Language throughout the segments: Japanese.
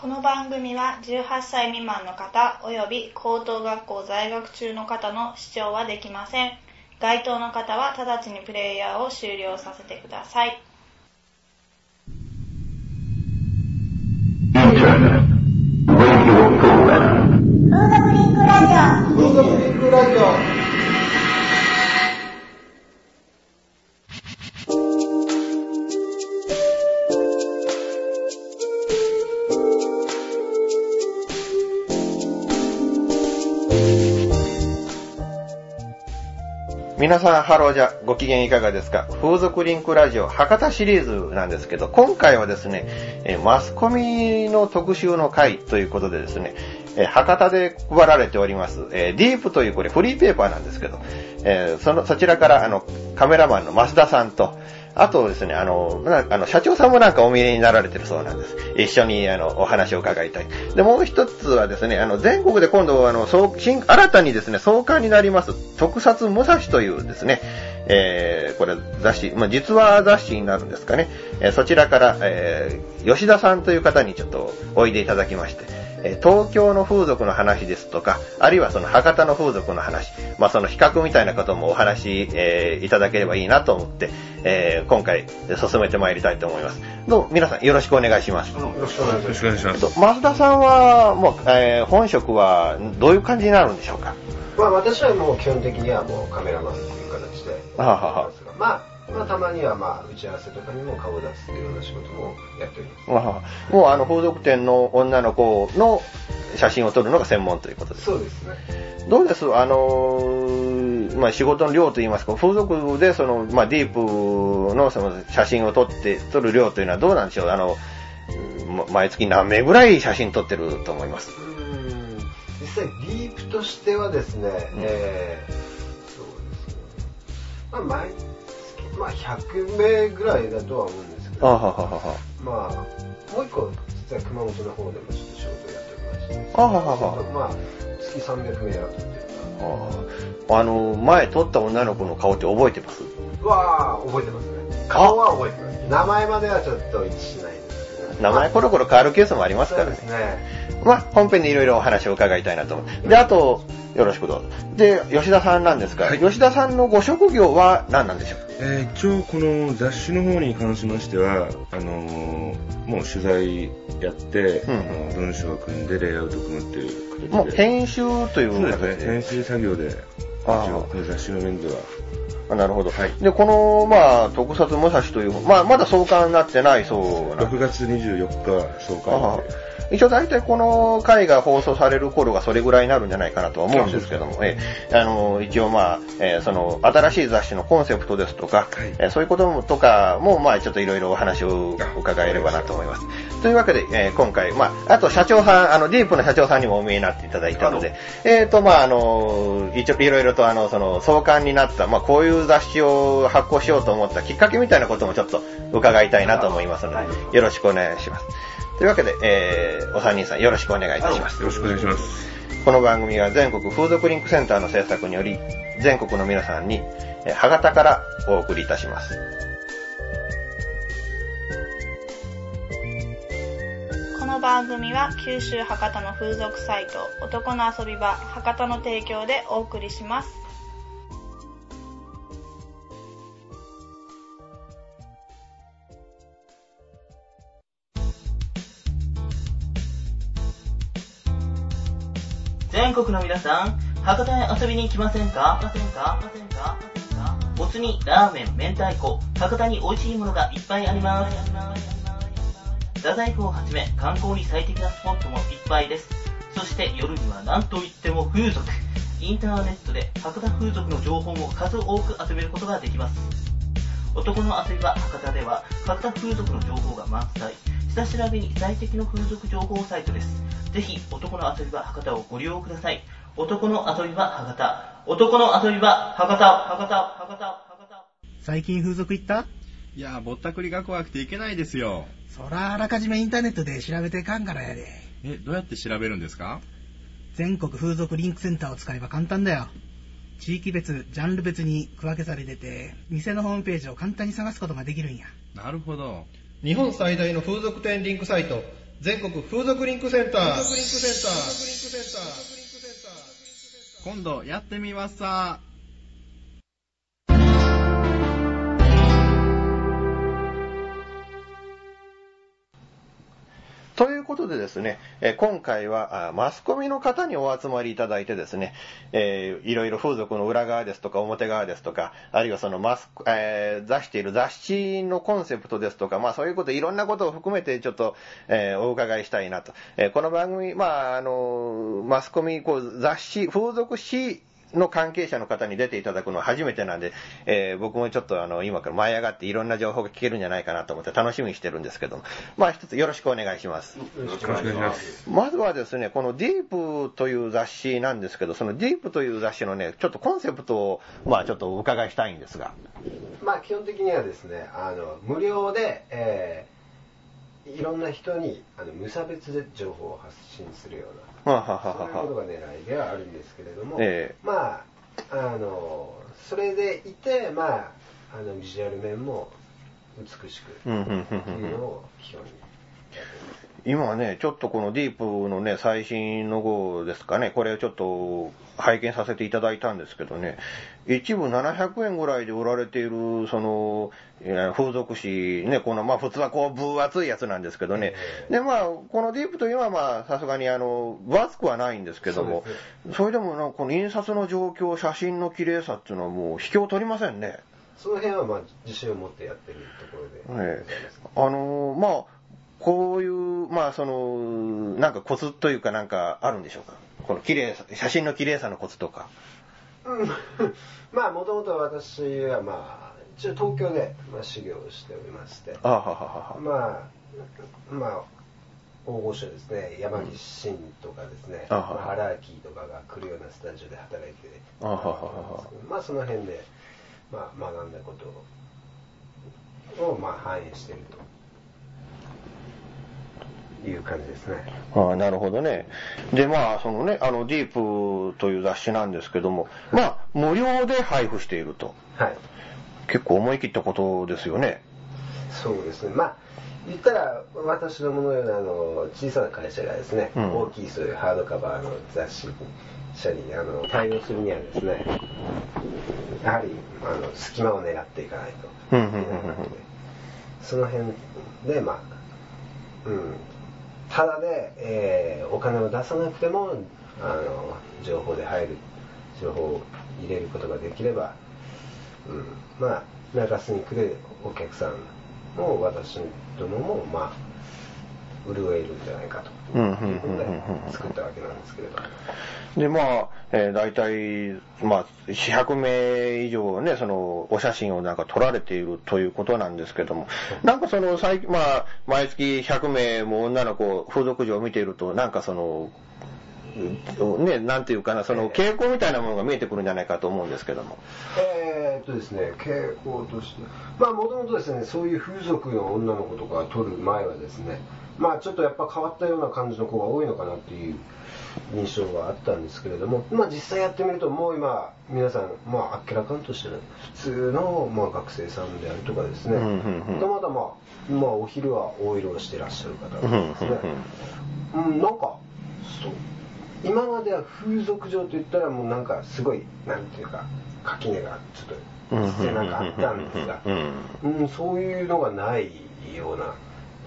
この番組は18歳未満の方及び高等学校在学中の方の視聴はできません。該当の方は直ちにプレイヤーを終了させてください。Radio Program. 風俗リンクラジオ皆さん、ハローじゃ、ご機嫌いかがですか？風俗リンクラジオ博多シリーズなんですけど、今回はですね、えマスコミの特集の回ということでですね、え博多で配られております、えディープというこれフリーペーパーなんですけど、えその、そちらからあの、カメラマンの増田さんと、あとですね、あの、なあの、社長さんもなんかお見えになられてるそうなんです。一緒に、あの、お話を伺いたい。で、もう一つはですね、あの、全国で今度、あの、新、新たにですね、創刊になります、特撮武蔵というですね、えー、これ雑誌、まあ、実話雑誌になるんですかね。えーそちらから、えー、吉田さんという方にちょっとおいでいただきまして、えー東京の風俗の話ですとか、あるいはその博多の風俗の話、まあ、その比較みたいなこともお話、えーいただければいいなと思って、えー今回進めてまいりたいと思います。どうも皆さんよろしくお願いします。よろしくお願いしますよろしくお願いしまえっす。と増田さんは、もう、えー本職はどういう感じになるんでしょうか？まあ私はもう基本的にはもうカメラマンっていう形ではあはあはまあ、まあたまにはまあ打ち合わせとかにも顔を出すような仕事もやっております。ああもうあの風俗店の女の子の写真を撮るのが専門ということです。そうですね。どうです？あのーまあ、仕事の量といいますか、風俗でその、まあ、ディープのその写真を撮って、撮る量というのはどうなんでしょう？あの、うん毎月何名ぐらい写真撮ってると思います？うーん。実際ディープとしてはですね、えー、そうですね。まあ毎月まあ100名ぐらいだとは思うんですけど。あはははは。まあもう一個実は熊本の方でもちょっと仕事をやっておりましてあははは。まあ月300名は取ってるああの、前撮った女の子の顔って覚えてます？なわあ覚えてますね。顔は覚えてます。名前まではちょっと一致しない名前コロコロ変わるケースもありますからね。ねまあ、本編でいろいろお話を伺いたいなと思って。で、あと、よろしくどうぞ。で、吉田さんなんですが、はい吉田さんのご職業は何なんでしょう？えー一応この雑誌の方に関しましては、あのーもう取材やって、うんあの文章を組んでレイアウトを組むっていうもう。編集というそうですね。編集作業で、一応この雑誌の面では。あなるほど。はいで、この、まあ、特撮武蔵という、まあ、まだ創刊になってないそうなん6月24日創あ刊で。一応大体この回が放送される頃がそれぐらいになるんじゃないかなとは思うんですけども、ええあの、一応まあ、えーその、新しい雑誌のコンセプトですとか、はいえーそういうこともとかも、まあ、ちょっといろいろお話を伺えればなと思います。というわけで、えー今回、まあ、あと社長さん、あの、ディープの社長さんにもお見えになっていただいたので、えっ、と、まあ、あの、一応いろいろとあの、その、創刊になった、まあ、こういう雑誌を発行しようと思ったきっかけみたいなこともちょっと伺いたいなと思いますので、よろしくお願いします。というわけで、えー、お三人さんよろしくお願いいたします。よろしくお願いします。この番組は全国風俗リンクセンターの制作により、全国の皆さんに、えー、歯型からお送りいたします。この番組は九州博多の風俗サイト男の遊び場博多の提供でお送りします。国の皆さん、博多へ遊びに来ませんか？ませんかませんか？ませんかもつ煮、ラーメン、明太子、博多に美味しいものがいっぱいあります。太宰府をはじめ観光に最適なスポットもいっぱいです。そして夜には何といっても風俗。インターネットで博多風俗の情報も数多く集めることができます。男の遊び場博多では博多風俗の情報が満載。下調べに最適の風俗情報サイトです。ぜひ男の遊び場博多をご利用ください。男の遊び場博多。男の遊び場博多、博多、博多、博多。最近風俗行った？いやー、ぼったくりが怖くていけないですよ。そらあらかじめインターネットで調べてかんからやで。え、どうやって調べるんですか？全国風俗リンクセンターを使えば簡単だよ。地域別、ジャンル別に区分けされてて、店のホームページを簡単に探すことができるんや。なるほど。日本最大の風俗店リンクサイト、全国風俗リンクセンター。今度やってみますさ。ということでですね、今回はマスコミの方にお集まりいただいてですね、いろいろ風俗の裏側ですとか表側ですとか、あるいはそのマスコ、えー出している雑誌のコンセプトですとか、まあそういうこと、いろんなことを含めてちょっと、えーお伺いしたいなと。この番組、まああの、マスコミ、こう雑誌、風俗誌の関係者の方に出ていただくのは初めてなんで、えー僕もちょっとあの、今から舞い上がっていろんな情報が聞けるんじゃないかなと思って楽しみにしてるんですけども、まあ一つよろしくお願いします。よろしくお願いします。まずはですね、このディープという雑誌なんですけど、そのディープという雑誌のね、ちょっとコンセプトを、まあちょっとお伺いしたいんですが。まあ基本的にはですね、あの無料で、えーいろんな人にあの無差別で情報を発信するようはあはな、あはそういうことが狙いではあるんですけれども、えまあ、あの、それでいて、まあ、あのビジュアル面も美しくうんうんうんうんっていうのを基本に。今ね、ちょっとこのディープのね、最新の号ですかね、これをちょっと拝見させていただいたんですけどね、一部700円ぐらいで売られている、その、えー風俗誌、ね、この、まあ普通はこう分厚いやつなんですけどね、で、まあ、このディープというのはまあ、さすがにあの、分厚くはないんですけどもそれでもなんかこの印刷の状況、写真の綺麗さっていうのはもう引けを取りませんね。その辺はまあ自信を持ってやってるところで。あのーまあ、こういう、まあ、その、なんかコツというかなんかあるんでしょうか？この綺麗さ、写真の綺麗さのコツとか。うん。まあもともと私はまあ一応東京で、まあ、修行をしておりまして。あはははは。まあまあ大御所ですね。山岸真とかですね、あはまあ、ハラーキーとかが来るようなスタジオで働いてあははは。まあその辺で、まあ、学んだことをまあ反映しているという感じですねああなるほどね。で、まあ、そのね、あの、ディープという雑誌なんですけども、まあ、無料で配布していると。はい結構思い切ったことですよね。そうですね。まあ、言ったら、私どものようなあの小さな会社がですね、うん大きいそういうハードカバーの雑誌社にあの対応するにはですね、やはりあの隙間を狙っていかないとうんうんうんうんいけないので、その辺で、まあ、うん、ただで、えーお金を出さなくても、あの、情報で入る、情報を入れることができれば、うん、まあ、中洲に来るお客さんも私どもも、まあ、潤えるんじゃないかと。うんうんいうことでうん。うんうん作ったわけなんですけれども。で、まあ、えー大体、まあ、400名以上ね、その、お写真をなんか撮られているということなんですけども、なんかその、最近、まあ、毎月100名も女の子、風俗嬢を見ていると、なんかその、うんね、なんていうかな、その傾向みたいなものが見えてくるんじゃないかと思うんですけども。えーっとですね、傾向として、まあもともとですね、そういう風俗の女の子とか撮る前はですね、まあちょっとやっぱ変わったような感じの子が多いのかなっていう印象があったんですけれども、まあ実際やってみるともう今、皆さん、まああっけらかんとしてる普通の、まあ、学生さんであるとかですね、たまたまあ、まあお昼は大色をしてらっしゃる方とかですね、うん、なんか、そう。今までは風俗場といったらもうなんかすごい、なんていうか、垣根がちょっと、してなんかあったんですが、うんうん、そういうのがないような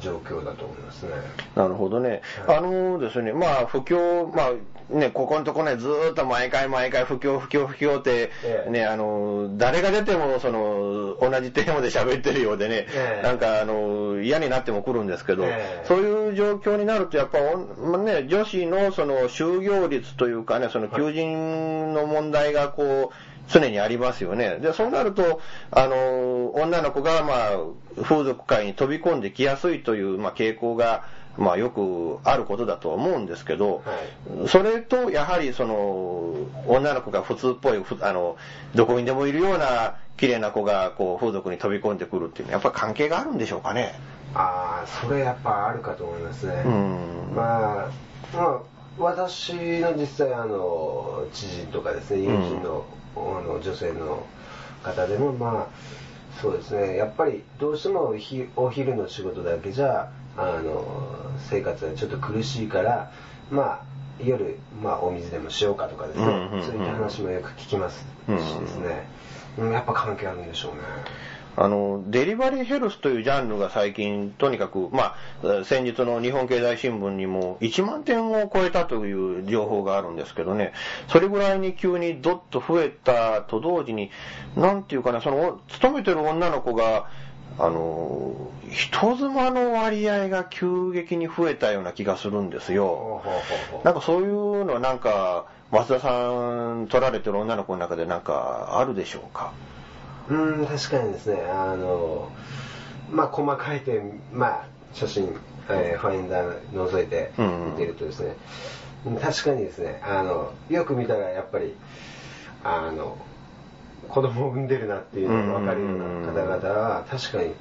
状況だと思いますね。なるほどね。はいあのですね、まあ、不況、まあ、ね、ここのとこね、ずーっと毎回毎回不況、不況、不況って、ええね、あの、誰が出ても、その、同じテーマで喋ってるようでね、ええなんか、あの、嫌になっても来るんですけど、ええそういう状況になると、やっぱ、おまあね、女子のその、就業率というかね、その、求人の問題がこう、常にありますよね。で、そうなると、あの、女の子が、まあ、風俗界に飛び込んできやすいという、まあ、傾向が、まあ、よくあることだとは思うんですけど、はそれと、やはり、その、女の子が普通っぽい、ふあの、どこにでもいるような、綺麗な子が、こう、風俗に飛び込んでくるっていうのは、やっぱ関係があるんでしょうかね。ああ、それやっぱあるかと思いますね。うんまあ、まあ、私の実際あの、知人とかですね、友人の,、あの女性の方でも、まあ、そうですね、やっぱりどうしてもひお昼の仕事だけじゃあの生活がちょっと苦しいからまあ夜、まあ、お水でもしようかとかですね、そういった話もよく聞きますしですね、うんやっぱ関係あるんでしょうねあの、デリバリーヘルスというジャンルが最近、とにかく、まあ、先日の日本経済新聞にも1万点を超えたという情報があるんですけどね、それぐらいに急にどっと増えたと同時に、なんていうかな、その、勤めてる女の子が、あの、人妻の割合が急激に増えたような気がするんですよ。なんかそういうのはなんか、松田さん取られてる女の子の中でなんかあるでしょうか？うん確かにですね。あのまあ細かい点まあ写真、えーファインダー覗いて見てるとですね、うん確かにですね。あのよく見たらやっぱりあの子供を産んでるなっていうのが分かるような方々は確かに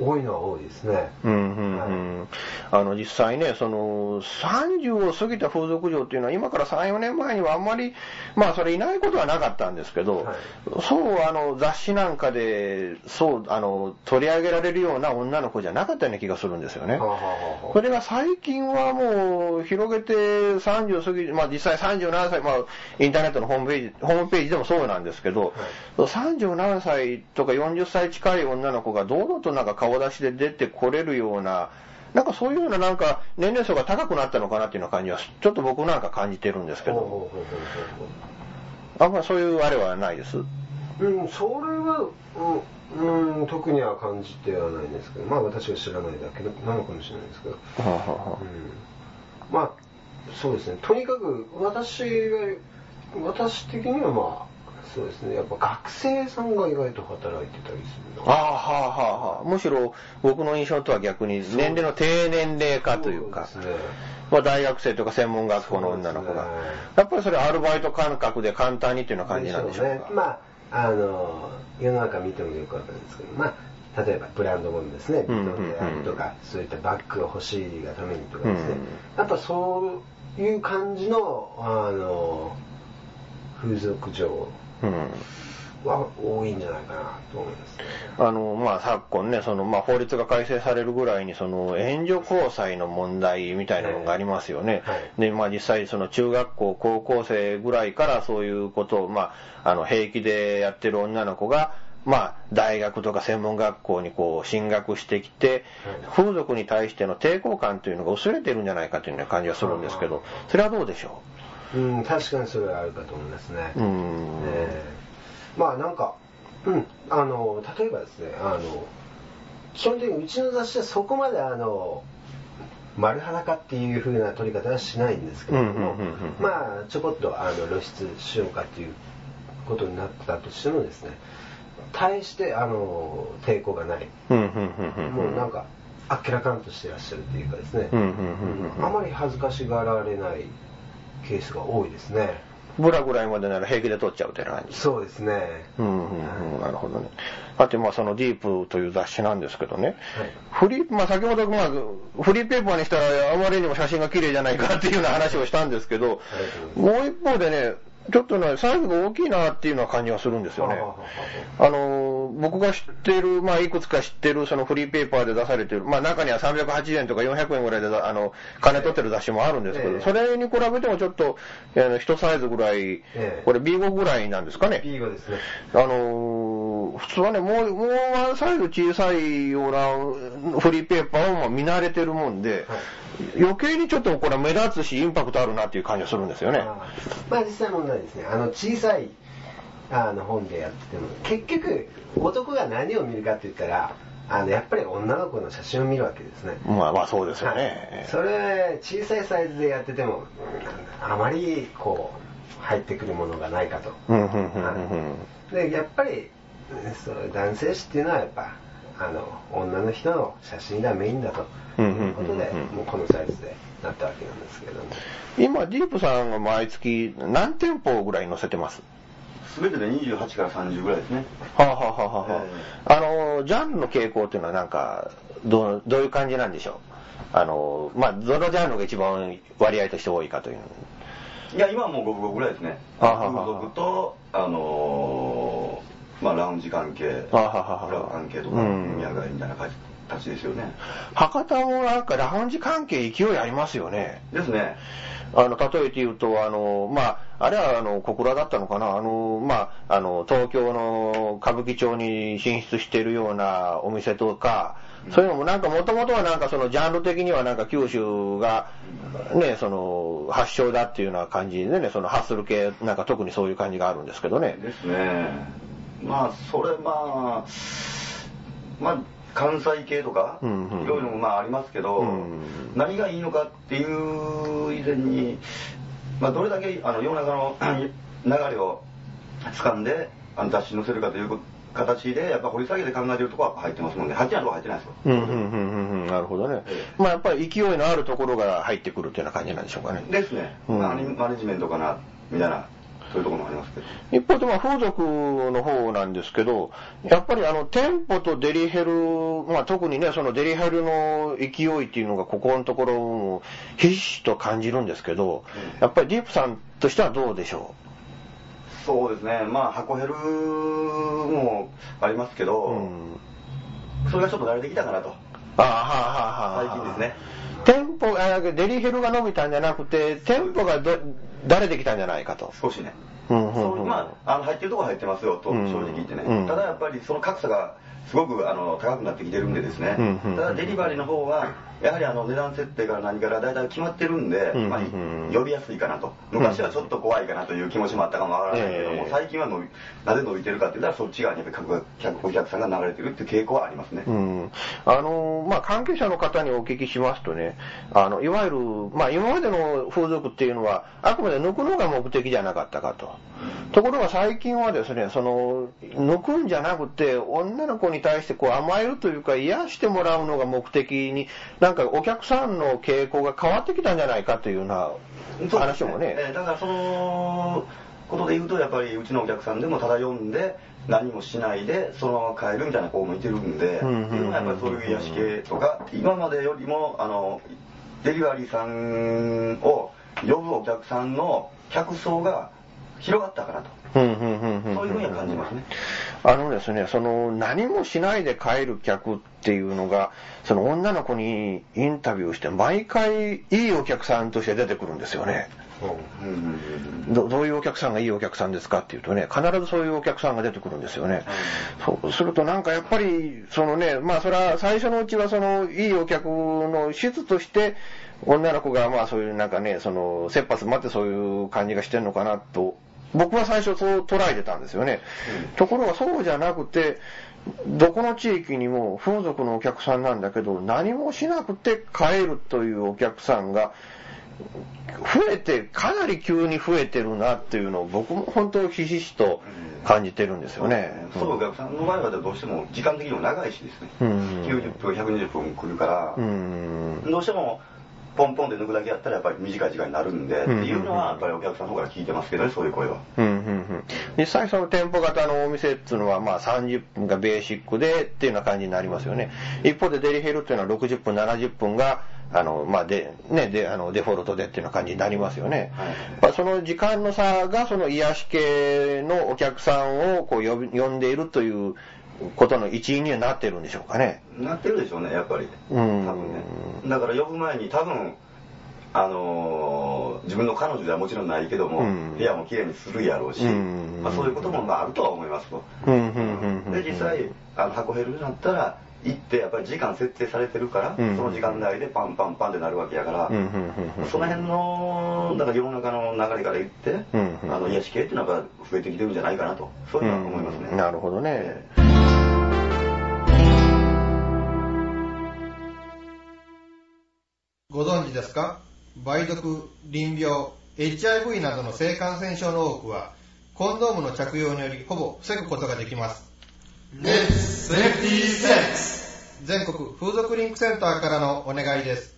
多いのは多いですね。うんうんうん。あの実際ね、その30を過ぎた風俗嬢っていうのは今から3、4年前にはあんまり、まあそれいないことはなかったんですけど、そうあの雑誌なんかで、そうあの取り上げられるような女の子じゃなかったような気がするんですよね。それが最近はもう広げて30過ぎ、まあ実際37歳、まあインターネットのホームページ、ホームページでもそうなんですけど、37歳とか40歳近い女の子が堂々となんか顔出しで出てこれるような、なんかそういうようななんか年齢層が高くなったのかなっていうような感じは、ちょっと僕なんか感じてるんですけど、あんまりそういうあれはないです。うん、それは、うん、うん特には感じてはないんですけど、まあ私は知らないだけなのかもしれないですけど、はあはあはあ。うん、まあ、そうですね、とにかく私が、私的にはまあ、そうですね、やっぱ学生さんが意外と働いてたりするな。ああ、はあ、はあ、はあ。むしろ僕の印象とは逆に年齢の低年齢化というか、まあ大学生とか専門学校の女の子が、やっぱりそれアルバイト感覚で簡単にっていうような感じなんでしょうか？ね。まあ、あの、世の中見てもよくわかるんですけど、まあ、例えばブランド物ですね、ビトンであるとか、そういったバッグが欲しいがためにとかですね、やっぱそういう感じの、あの、風俗嬢は多いんじゃないかなと思います。あの、まあ、昨今ね、その、まあ、法律が改正されるぐらいに、その、援助交際の問題みたいなのがありますよね。で、まあ、実際、その、中学校、高校生ぐらいからそういうことを、まあ、あの、平気でやってる女の子が、まあ、大学とか専門学校にこう進学してきて、風俗に対しての抵抗感というのが薄れてるんじゃないかというような感じがするんですけど、それはどうでしょう？うん、確かにそれはあるかと思いますね。うん。えーまあなんか、うん、あの、例えばですね、あの、基本的にうちの雑誌はそこまであの、丸裸っていう風な取り方はしないんですけれども、まあちょこっとあの露出しようかっていうことになったとしてもですね、対してあの抵抗がない。もうなんか、あっけらかんとしてらっしゃるっていうかですね、あまり恥ずかしがられないケースが多いですね。ブラぐらいまでなら平気で撮っちゃうって感じ。そうですね。うんうんうん、なるほどね。あと、まあ、そのディープという雑誌なんですけどね。フリー、まあ、先ほど、まあ、フリーペーパーにしたら、あまりにも写真が綺麗じゃないかっていうような話をしたんですけど、もう一方でね、ちょっとね、サイズが大きいなっていうような感じがするんですよね。あの、僕が知ってる、まあ、いくつか知ってる、そのフリーペーパーで出されてる、まあ、中には380円とか400円ぐらいで、あの、金取ってる雑誌もあるんですけど、それに比べてもちょっと、あの、一サイズぐらい、これ B5 ぐらいなんですかね。B5 ですね。あの、普通はね、もう、もうワンサイズ小さいようなフリーペーパーをまあ見慣れてるもんで、余計にちょっとこれ目立つし、インパクトあるなっていう感じがするんですよね。まあ実際問題ですね。あの小さいあの本でやってても、結局男が何を見るかって言ったら、あのやっぱり女の子の写真を見るわけですね。まあまあそうですよね。はい、それ小さいサイズでやってても、あまりこう入ってくるものがないかと。でやっぱりそう男性誌っていうのはやっぱあの女の人の写真がメインだとことで、もうこのサイズでなったわけなんですけども。今、ディープさんが毎月何店舗ぐらい載せてます？すべてで28から30ぐらいですね。はあ、はあはあはあ、あの、ジャンルの傾向っていうのはなんか、どう、どういう感じなんでしょう？あの、まあ、どのジャンルが一番割合として多いかという。いや、今はもう五分五分ぐらいですね。はあはあ風俗と、あのー、まあ、ラウンジ関係、クラブ関係とか、飲み屋街みたいな感じたちですよね。博多もなんかラウンジ関係勢いありますよね。ですね。あの、例えて言うと、あの、まあ、あれは、あの、小倉だったのかな、あの、まあ、あの、東京の歌舞伎町に進出しているようなお店とか、そういうのもなんかもともとはなんかそのジャンル的にはなんか九州がね、その発祥だっていうような感じでね、そのハッスル系なんか特にそういう感じがあるんですけどね。ですね。まあ、それまあ、まあ、関西系とか、いろいろまあありますけど、何がいいのかっていう以前に、まあ、どれだけあの世の中の 流れを掴んであの雑誌に載せるかという形で、やっぱ掘り下げて考えてるところは入ってますもんね。入ってないとこ入ってないですよ。うん、うん、うん、うん、なるほどね。まあやっぱり勢いのあるところが入ってくるっていうような感じなんでしょうかね。ですね。マネマネジメントかな、みたいな。そういうところもありますけど。一方で、まあ、風俗の方なんですけど、やっぱりあの、店舗とデリヘル、まあ、特にね、そのデリヘルの勢いっていうのが、ここのところも、ひしと感じるんですけど、やっぱりディープさんとしてはどうでしょう？そうですね、まあ、箱ヘルもありますけど、それがちょっと慣れてきたかなと。ああ、はあ、はあ、は最近ですね。店舗、あデリヘルが伸びたんじゃなくて、店舗がど、だれてきたんじゃないかと。少しね。うんうんうん、まあ、あの入ってるところ入ってますよと、正直言ってね。うん、ただやっぱりその格差がすごくあの高くなってきてるんでですね、うんうん、ただデリバリーの方は、やはりあの値段設定から何から大体決まってるんで、まあ、呼びやすいかなと。昔はちょっと怖いかなという気持ちもあったかもわからないけども、うん、最近はなぜ伸びてるかって言ったら、そっち側にやっぱりお客さんが流れてるっていう傾向はありますね。うん、あのまあ、関係者の方にお聞きしますとね、あのいわゆる、まあ、今までの風俗っていうのは、あくまで抜くのが目的じゃなかったかと。ところが最近はですね、その、抜くんじゃなくて、女の子に対してこう甘えるというか、癒してもらうのが目的に、なんかお客さんの傾向が変わってきたんじゃないかというような話もね。ねだからそのことで言うと、やっぱりうちのお客さんでもただ読んで、何もしないで、そのまま帰るみたいな子もいてるんで、っていうのはやっぱりそういう癒し系とか、今までよりも、あの、デリバリーさんを呼ぶお客さんの客層が広がったかなと。そういうふうには感じますね。あのですね、その何もしないで帰る客っていうのが、その女の子にインタビューして毎回いいお客さんとして出てくるんですよね。どどういうお客さんがいいお客さんですかっていうとね、必ずそういうお客さんが出てくるんですよね。そうするとなんかやっぱり、そのね、まあそれは最初のうちはそのいいお客の質として、女の子がまあそういうなんかね、その、切羽詰まってそういう感じがしてるのかなと僕は最初そう捉えてたんですよね。うん、ところがそうじゃなくて、どこの地域にも風俗のお客さんなんだけど、何もしなくて帰るというお客さんが、増えて、かなり急に増えてるなっていうのを僕も本当ひしひしと感じてるんですよね。そう、お客さんの場合はどうしても時間的にも長いしですね。うん、90分、120分来るから、うん、どうしてもポンポンで抜くだけやったらやっぱり短い時間になるんで、っていうのはやっぱりお客さんの方から聞いてますけどね、そういう声は。うんうんうん、実際その店舗型のお店っていうのはまあ30分がベーシックでっていうような感じになりますよね。一方でデリヘルっていうのは60分、70分があの、まあ、で、ね、で、あの、デフォルトでっていうような感じになりますよね。はい、まあ、その時間の差が、その癒し系のお客さんをこう呼び呼んでいるということの一因にはなってるんでしょうかね。なってるでしょうね、やっぱり。うん。多分ね。だから呼ぶ前に多分、あのー、自分の彼女ではもちろんないけども、うん、部屋もきれいにするやろうし、うん、まあ、そういうこともまああるとは思いますと。で、実際、あの箱減るになったら、行ってやっぱり時間設定されてるから、うん、その時間内でパンパンパンってなるわけやから、その辺の、だから世の中の流れから言って、あの癒し系っていうのはやっぱ増えてきてるんじゃないかなと、そういうのは思いますね。なるほどね。ご存知ですか？梅毒、淋病、HIV などの性感染症の多くは、コンドームの着用によりほぼ防ぐことができます。全国風俗リンクセンターからのお願いです。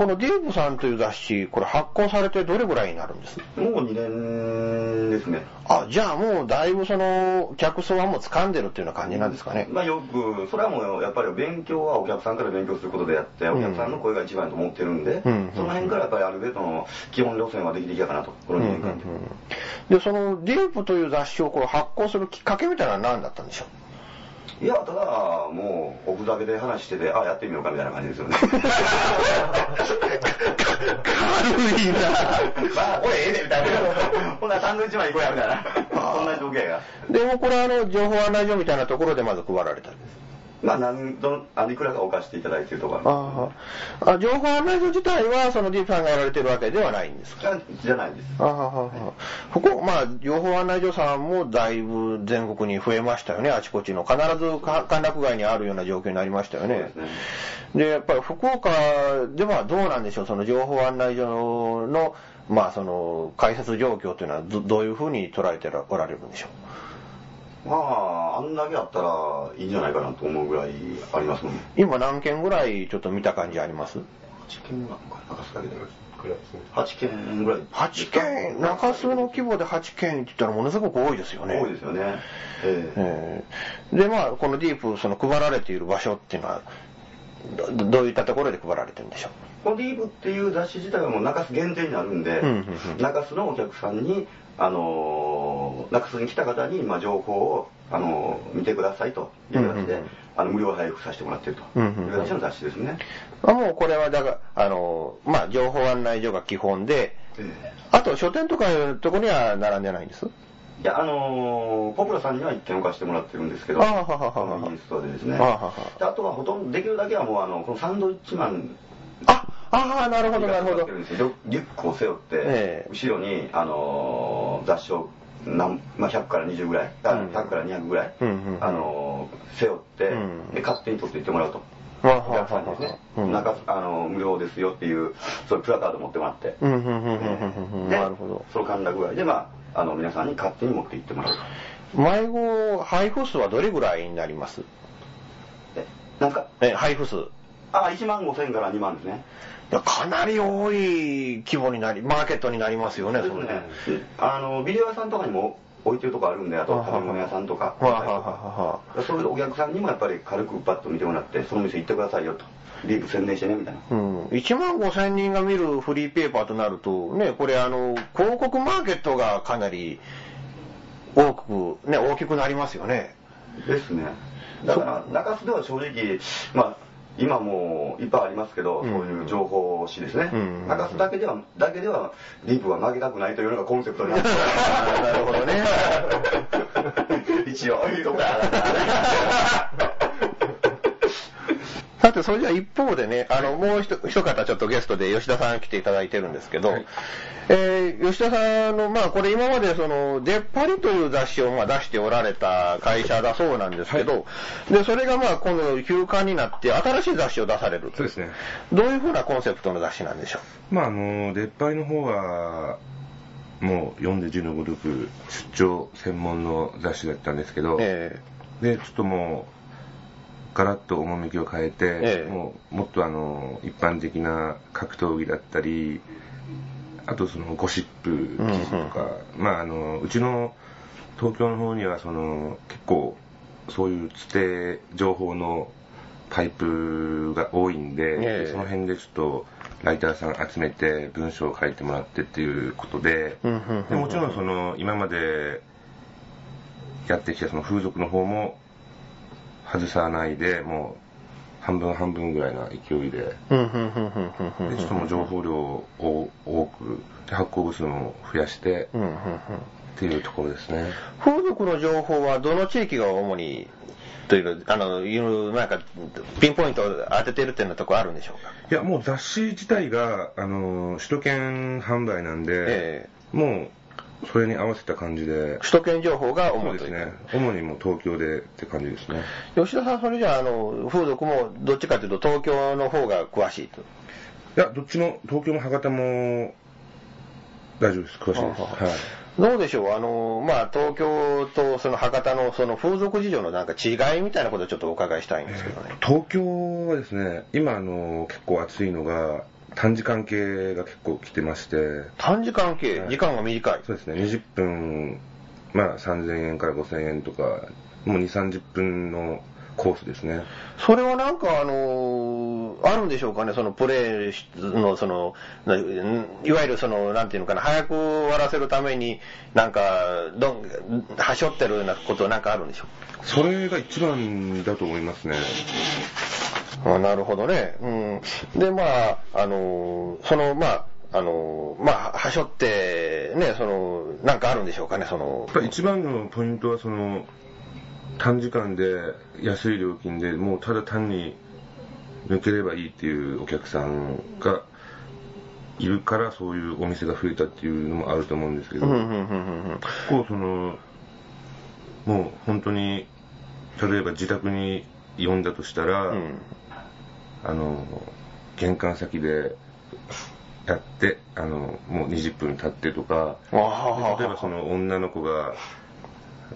このディープさんという雑誌、これ発行されてどれぐらいになるんです？もう2年ですね。あ、じゃあもうだいぶその、客層はもう掴んでるっていうような感じなんですかね。まあよく、それはもうやっぱり勉強はお客さんから勉強することでやって、お客さんの声が一番だと思ってるんで、うんその辺からやっぱりある程度の基本路線はできてきたかなと、この2年間で。で、そのディープという雑誌をこう発行するきっかけみたいなのは何だったんでしょう？いや、ただ、もう、おふざけで話してて、あ、やってみようかみたいな感じですよね。軽いなまあ、これええねみたいな。ほんならサンドイッチマン行こうや、みたいな。そんな状況やが。でもこれあの、情報案内所みたいなところでまず配られたんです。まあ、なんどあのいくらか置かせていただいてるところあああ情報案内所自体は、そのディープさんがやられてるわけではないんですか？じゃないです。あはははここ、まあ、情報案内所さんもだいぶ全国に増えましたよね、あちこちの。必ずか歓楽街にあるような状況になりましたよね。でやっぱり福岡ではどうなんでしょう、その情報案内所の、まあ、その、開設状況というのはど、どういうふうに捉えておられるんでしょう？まあ、あんだけあったらいいんじゃないかなと思うぐらいありますもん。今何件ぐらいちょっと見た感じあります ?8 件ぐらいか中洲だけで。8件ぐらい。8件、中洲の規模で8件って言ったらものすごく多いですよね。多いですよね。えええで、まあ、このディープ、その配られている場所っていうのは、どどういったところで配られてるんでしょう？このディープっていう雑誌自体はもう中洲限定になるんで、うんうんうん。中洲のお客さんに、あのー中洲に来た方に、まあ、情報を、あのー見てくださいと。いう形で、うんうんうん。あの無料配布させてもらってると。うんうんうん。いう形の雑誌ですね。あもうこれは、だから、あの、まあ、情報案内所が基本で、あと書店とかいうところには並んでないんです？いや、あのーポプラさんには一件置かせてもらってるんですけど、あははははインストアでですね。あはあとはほとんどできるだけはもう、あの、このサンドイッチマンああ、なるほど、なるほど。リュリュックを背負って、ええ。後ろに、あのー雑誌を何、まあ、100から20ぐらい、あ100から200ぐらい、あのー背負って、うん。で勝手に取っていってもらうと。わお客さんにですね、うん。中あの無料ですよっていう、そういうプラカード持ってもらって、でなるほど。その歓楽街で、まあ、あの皆さんに勝手に持って行ってもらうと。迷子配布数はどれぐらいになります？なんか、え、配布数。あ、1万5千から2万ですね。かなり多い規模になり、マーケットになりますよね、それ。あの、ビデオ屋さんとかにも置いてるとこあるんで、あと食べ物屋さんとか、はあはあはあはあそういうお客さんにもやっぱり軽くパッと見てもらって、その店行ってくださいよと。リープ宣伝してね、みたいな。うん、1万5千人が見るフリーペーパーとなると、ね、これあの、広告マーケットがかなり多く、ね、大きくなりますよね。ですね。だから、中洲では正直、まあ、今もういっぱいありますけど、そういう情報誌ですね。うん中洲だけでは、だけでは、ディープは負けたくないというのがコンセプトになって なるほどね。一応、いいとこやさて、それじゃあ一方でね、あの、もう一一方ちょっとゲストで吉田さん来ていただいてるんですけど、えー吉田さんの、まあこれ今までその、出っ張りという雑誌をまあ出しておられた会社だそうなんですけど、で、それがまあ今度休刊になって新しい雑誌を出される。そうですね。どういうふうなコンセプトの雑誌なんでしょまああの、出っ張りの方は、もう読んで字のごとく出張専門の雑誌だったんですけど、えで、ちょっともう、ガラッと趣を変えて、ええ。もうもっとあの、一般的な格闘技だったり、あとそのゴシップ記事とか、まああの、うちの東京の方にはその、結構そういうつて情報のパイプが多いんで、ええ。その辺でちょっとライターさん集めて文章を書いてもらってっていうことで、うんうんうんうん。でもちろんその今までやってきたその風俗の方も外さないで、もう半分半分ぐらいな勢いで。でちょっともう情報量を多く、で発行部数も増やして。っていうところですね。風俗の情報はどの地域が主に、という、あの、いう、なんか、ピンポイントを当ててるっていうようなところあるんでしょうか？いや、もう雑誌自体が、あの、首都圏販売なんで、えもう、それに合わせた感じで、首都圏情報が主ですね。主にもう東京でって感じですね。吉田さん、それじゃあ、あの、風俗もどっちかというと東京の方が詳しいと。いや、どっちも、東京も博多も、大丈夫です。詳しいです。ははい。どうでしょう？あの、まあ、東京とその博多のその風俗事情のなんか違いみたいなことをちょっとお伺いしたいんですけどね。東京はですね、今あの、結構暑いのが、短時間系が結構来てまして。短時間系、時間が短い？そうですね、20分、まあ3000円から5000円とか、もう2、30分のコースですね。それはなんかあのーあるんでしょうかね、そのプレイの、その、ないいわゆるその、なんていうのかな、早く終わらせるために、なんか、どん、はしょってるようなことなんかあるんでしょそれが一番だと思いますね。あなるほどね。うん。で、まあ、あのーその、まあ、あのーまあ、はしょって、ね、その、なんかあるんでしょうかね、その。やっ、ぱり一番のポイントは、その、短時間で安い料金でもうただ単に抜ければいいっていうお客さんがいるからそういうお店が増えたっていうのもあると思うんですけど、うんうんうんうんうん。結構その、もう本当に、例えば自宅に呼んだとしたら、あの、玄関先でやって、あの、もう20分経ってとか、で例えばその女の子が、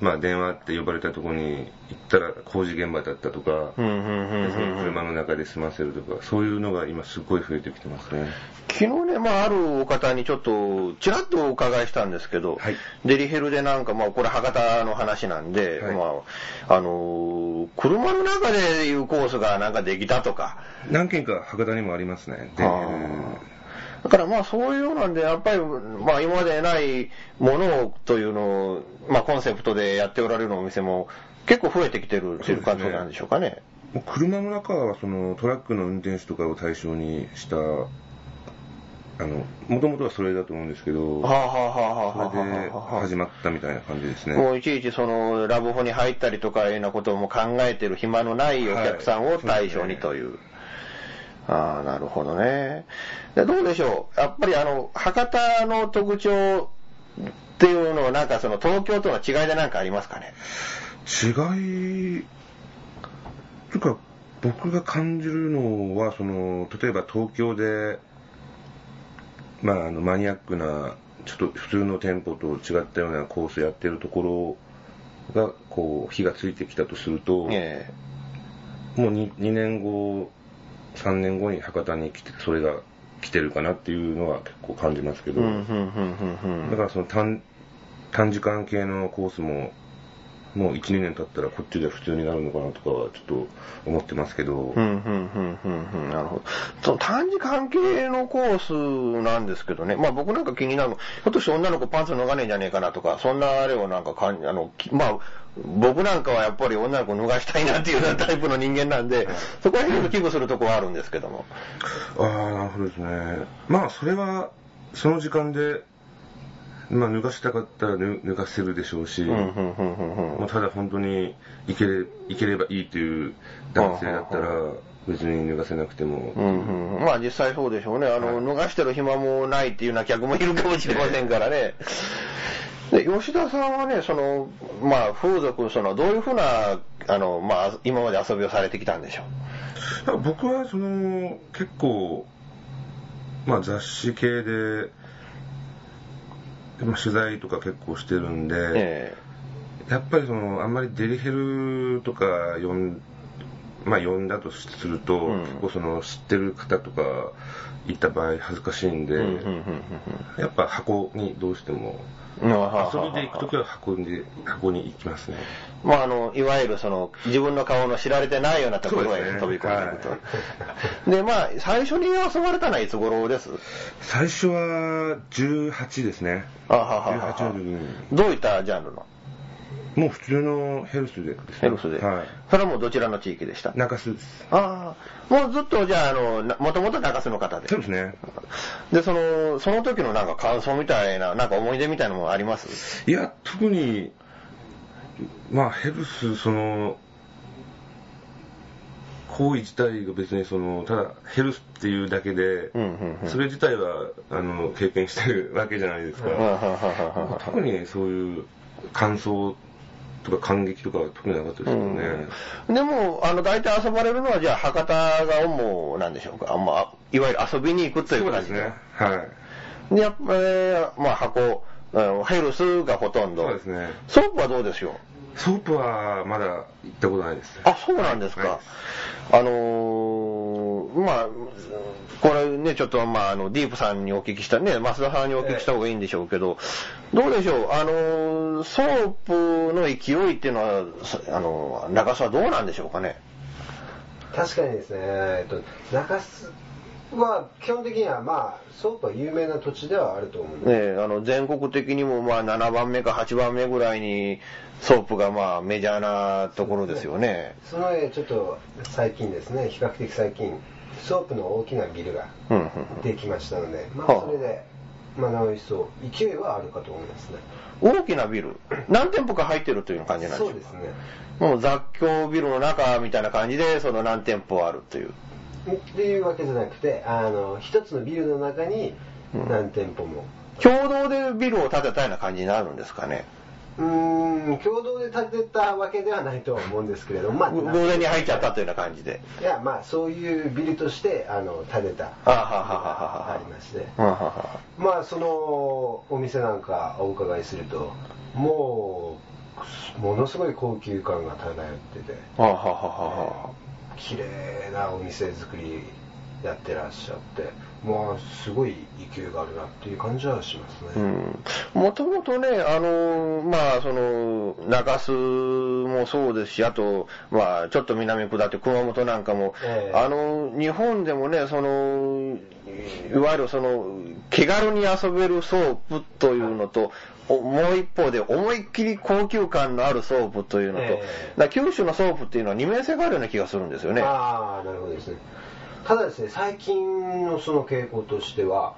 まあ電話って呼ばれたところに行ったら工事現場だったとか、車の中で済ませるとか、そういうのが今すごい増えてきてますね。昨日ね、まあ、あるお方にちょっと、ちらっとお伺いしたんですけど、デリヘルでなんか、まあ、これ博多の話なんで、まあ、あのー車の中でいうコースがなんかできたとか、何件か博多にもありますね。でだからまあそういうのなんで、やっぱり、まあ今までないものというのを、まあコンセプトでやっておられるお店も結構増えてきてるっていう感じなんでしょうかね。もう車の中はそのトラックの運転手とかを対象にした、あの、もともとはそれだと思うんですけど、はあはあはあそれで始まったみたいな感じですね。もういちいちそのラブホに入ったりとかいうようなことも考えてる暇のないお客さんを対象にという。ああ、なるほどね。でどうでしょう？やっぱりあの、博多の特徴っていうのはなんかその東京との違いでなんかありますかね？違い、というか、僕が感じるのは、その、例えば東京で、まあ、あの、マニアックな、ちょっと普通の店舗と違ったようなコースやってるところが、こう、火がついてきたとすると、もう 2, 2年後、3年後に博多に来て、それが来てるかなっていうのは結構感じますけど。だからその短短時間系のコースも、もう1、2年経ったらこっちで普通になるのかなとかはちょっと思ってますけど、うん、うん、うん、うん、うん、なるほど。その短時間系のコースなんですけどね、まあ僕なんか気になるの、ひょっとして女の子パンツ脱がねえんじゃねえかなとか、そんなあれをなんか感じ、あの、きまあ、僕なんかはやっぱり女の子脱がしたいなっていうようなタイプの人間なんで、そこはちょっと危惧するところはあるんですけども。ああ、なるほどですね。まあそれは、その時間で、まあ脱がしたかったら脱脱がせるでしょうし、ただ本当に行けれ行ければいいっていう男性だったら、別に脱がせなくても、うんうん、まあ実際そうでしょうね。あの、脱がしてる暇もないっていうような客もいるかもしれませんからね。で、吉田さんはね、その、まあ風俗、その、どういうふうな、あの、まあ今まで遊びをされてきたんでしょう？僕はその結構、まあ、雑誌系で、まあ、取材とか結構してるんで、やっぱりそのあんまりデリヘルとか読ん,、まあ、読んだとすると、結構その知ってる方とか行った場合恥ずかしいんで、やっぱ箱にどうしても、遊びで行くときは箱に箱に行きますね。まあ、あの、いわゆるその、自分の顔の知られてないようなところへ飛び込んでいくと。で,、まあ、最初に遊ばれたのはいつ頃です？最初は18ですね。あははは18の時に。どういったジャンルの？もう普通のヘルスでですね。ヘルスで。はい。それはもうどちらの地域でした？中洲です。ああ、もうずっとじゃあ、あの、もともと中洲の方で？そうですね。で、その、その時のなんか感想みたいな、なんか思い出みたいなのもあります？いや、特に、まあヘルス、その、行為自体が別にその、ただヘルスっていうだけで、それ自体は、あの、経験してるわけじゃないですか。特にそういう感想とか感激とかは特になかったですけどね。でも、あの、大体遊ばれるのは、じゃあ、博多が主なんでしょうか？あんま、いわゆる遊びに行くという感じそうですね。はい。で、やっぱり、まあ、箱、ヘルスがほとんど。そうですね。ソープはどうでしょうソープはまだ行ったことないです。あ、そうなんですか。あのーまあ、これね、ちょっと、まあ、あの、ディープさんにお聞きした、ね、増田さんにお聞きした方がいいんでしょうけど、どうでしょう、あの、ソープの勢いっていうのは、そあの、中洲はどうなんでしょうかね？確かにですね、えっと、中洲は基本的にはまあ、ソープは有名な土地ではあると思うんです。ね、あの、全国的にもまあ、7番目か8番目ぐらいに、ソープがまあ、メジャーなところですよね。その上、ちょっと最近ですね、比較的最近、ソープの大きなビルがうんうんできましたので、まはああ、それで、まあ、なお一層、勢いはあるかと思いますね。大きなビル、何店舗か入ってるという感じなんでしょそうですね。もう雑居ビルの中みたいな感じで、その何店舗あるという。っていうわけじゃなくて、あの、一つのビルの中に何店舗も。共同でビルを建てたような感じになるんですかね。うーん、共同で建てたわけではないとは思うんですけれども、まあ、偶然に入っちゃったというような感じで。いや、まあ、そういうビルとして、あの、建てた、ありまして。まあ、その、お店なんかお伺いすると、もう、ものすごい高級感が漂ってて、綺麗なお店作りやってらっしゃって、まあ、すごい勢いがあるなっていう感じはしますね。もともとね、あの、まあ、その、中洲もそうですし、あと、まあ、ちょっと南下って熊本なんかも、ええあの、日本でもね、その、いわゆるその、気軽に遊べるソープというのと、おもう一方で思いっきり高級感のあるソープというのと、ええだから九州のソープっていうのは二面性があるような気がするんですよね。ああ、なるほどですね。ただですね、最近のその傾向としては、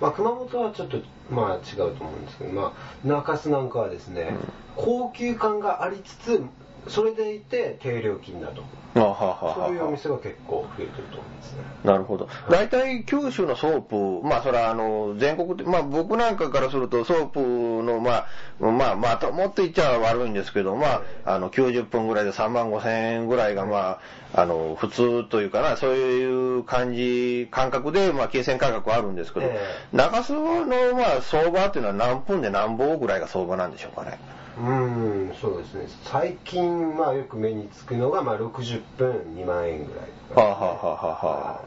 まあ、熊本はちょっと、まあ、違うと思うんですけど、まあ、中洲なんかはですね、高級感がありつつ、それでいて低料金だと。あははそういうお店が結構増えてると思いますね。なるほど。大体九州のソープ、まあそれはあの、全国的、まあ僕なんかからするとソープの、まあ、まあまあともっと言っちゃ悪いんですけど、まあ、あの、90分ぐらいで3万5千円ぐらいがまあ、あの、普通というかな、そういう感じ、感覚で、まあ、金銭感覚はあるんですけど、え中洲の、まあ、相場っていうのは何分で何本ぐらいが相場なんでしょうかね。うーん、そうですね。最近、まあ、よく目につくのが、まあ、60分2万円ぐらいとか、はあ、はあはあは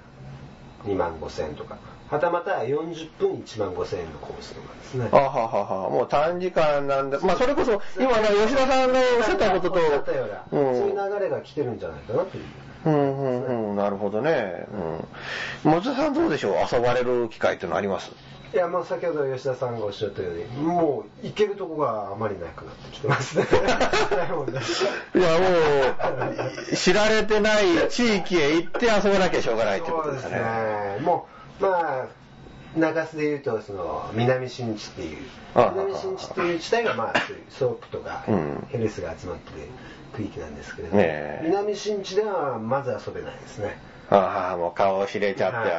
あ、2万5千円とか。はたまた40分1万5千円のコースとかですね。あはははもう短時間なんで、まあそれこそ、今ね、吉田さんのおっしゃったことと、そういう流れが来てるんじゃないかなという。うんうんうん、なるほどね。うん。松田さんどうでしょう？遊ばれる機会っていうのあります？いや、まあ、先ほど吉田さんがおっしゃったように、もう行けるとこがあまりなくなってきてます ね。いや、もう、知られてない地域へ行って遊ばなきゃしょうがないってことですね。そうですね。もう、まあ、中洲で言うと、その、南新地っていう、あ南新地っていう地帯が、まあ、ソープとかうん、ヘルスが集まってる区域なんですけれど、ねえ南新地ではまず遊べないですね。ああ、もう顔を知れちゃって、はい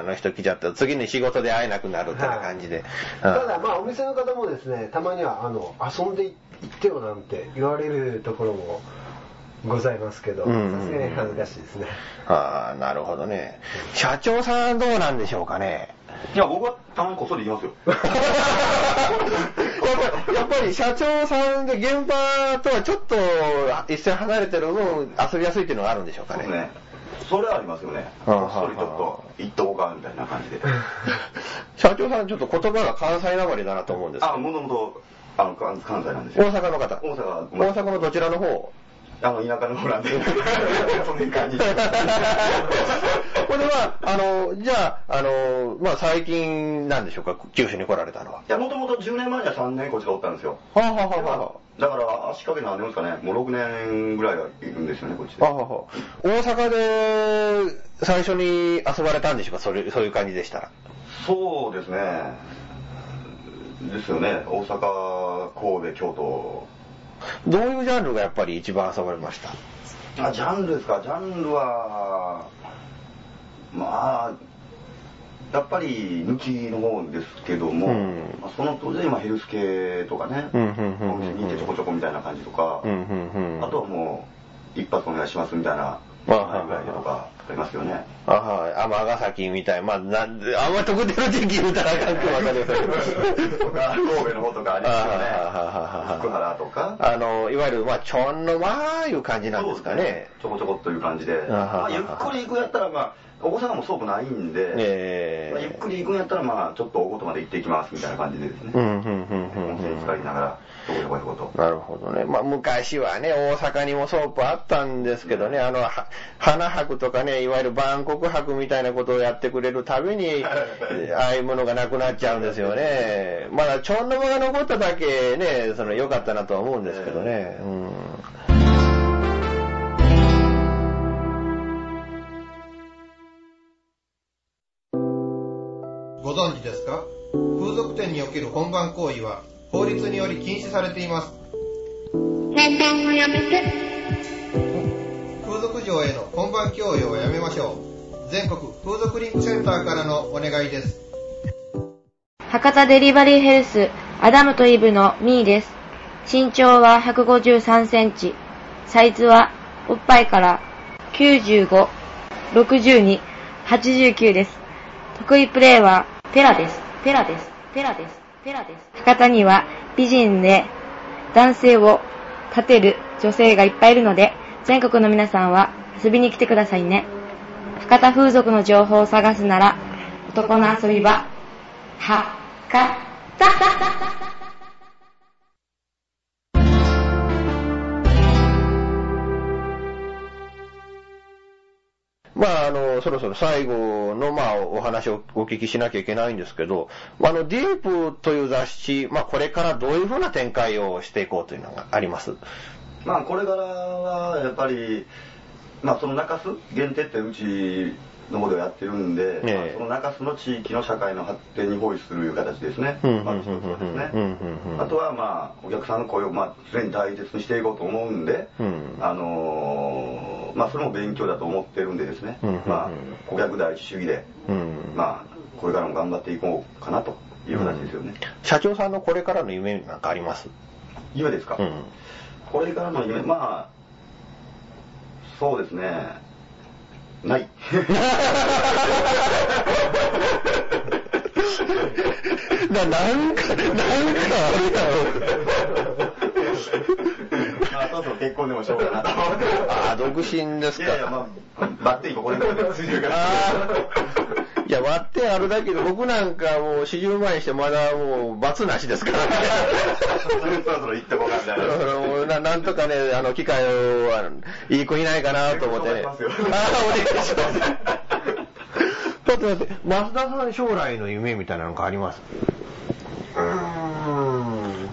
あの人来ちゃった。次に仕事で会えなくなるってな感じで。ただ、まあ、お店の方もですね、たまには、あの、遊んで行ってよなんて言われるところもございますけど、さうんうんうんすがに恥ずかしいですね。ああ、なるほどね。社長さんどうなんでしょうかね。いや、僕はたまにこっそり行きますよ。やっぱりやっぱり社長さんで現場とはちょっと一線離れてる分遊びやすいっていうのがあるんでしょうかね。そうですね。それはありますよね。あこっそりちょっと行っとこうかみたいな感じで。社長さんちょっと言葉が関西なまりだなと思うんですけあ、ど。もともと、あの、関関西なんですよ。大阪の方。大阪、大阪のどちらの方？あの、田舎の方なんで、その感じ。これは、あの、じゃあ、あの、まあ、最近なんでしょうか、九州に来られたのは。いや、もともと10年前には3年こっちがおったんですよ。はあ、はあはあはだから、足掛け何年ですかね、もう6年ぐらいはいるんですよね、こっちあ、で。はあはあ大阪で最初に遊ばれたんでしょうか、それそういう感じでしたら。そうですね。ですよね、大阪、神戸、京都。どういうジャンルがやっぱり一番遊ばれました？あ、ジャンルですか、ジャンルは、まあ、やっぱり抜きの方ですけども、うんまあその当時今ヘルス系とかね、お店に行ってちょこちょこみたいな感じとか、うんうんうん。あとはもう、一発お願いしますみたいなぐらいとかありますよね。あはい。尼崎みたい。まあ、なんで、あんま特定の地域言うたらあかんかもわかりませんけど。神戸の方とかありますよね。あ福原とか。あの、いわゆる、まあ、ちょんのまーいう感じなんですかね。ちょこちょこっという感じで。あまあ、ゆっくり行くやったら、まあ、お子さんもそうくないんで、えまあ、ゆっくり行くんやったら、まあ、ちょっと雄琴まで行っていきますみたいな感じでですね。温泉使いながら、どこどこどこと。なるほどね。まあ、昔はね、大阪にもソープあったんですけどね、あの、は花博とかね、いわゆる万国博みたいなことをやってくれるたびに、ああいうものがなくなっちゃうんですよね。まだ、ちょんの間が残っただけね、その、良かったなとは思うんですけどね。うん。ご存知ですか？風俗店における本番行為は法律により禁止されています。本番をやめて。風俗嬢への本番強要をやめましょう。全国風俗リンクセンターからのお願いです。博多デリバリーヘルス、アダムとイブのミーです。身長は153センチ。サイズはおっぱいから95、62、89です。得意プレーはペラです。ペラです。ペラです。ペラです。博多には美人で男性を立てる女性がいっぱいいるので、全国の皆さんは遊びに来てくださいね。博多風俗の情報を探すなら、男の遊び場、は、か、た。まあ、あの、そろそろ最後の、まあ、お話をお聞きしなきゃいけないんですけど、まああの、ディープという雑誌、まあ、これからどういうふうな展開をしていこうというのがあります？まあ、これからは、やっぱり、まあ、その中洲限定ってうちの方ではやってるんで、ええ。まあその中洲の地域の社会の発展に奉仕するいう形ですね。あとは、まあ、お客さんの声を、まあ、常に大切にしていこうと思うんで、うん。あのーまあ、それも勉強だと思ってるんでですね、まあ、顧客第一主義で、うん。まあ、これからも頑張っていこうかなという形ですよね。社長さんのこれからの夢なんかあります？夢ですか、うん。これからの夢、まあ、そうですね、ない。な、なんか、なんかあるやろ。まあ、そろそろ結婚でもしようかなと思って。あ、独身ですか。いやいや、まあ、バッテリーここについてるから。いや、割ってあるだけで、僕なんかもう40前にしてまだもう罰なしですからね。そろそろ行ってこうかみたいな。ななんとかね、あの、機会を、いい子いないかなと思ってね。ああ、お願いします。ちょっと待って、増田さん将来の夢みたいなのがあります？うーん。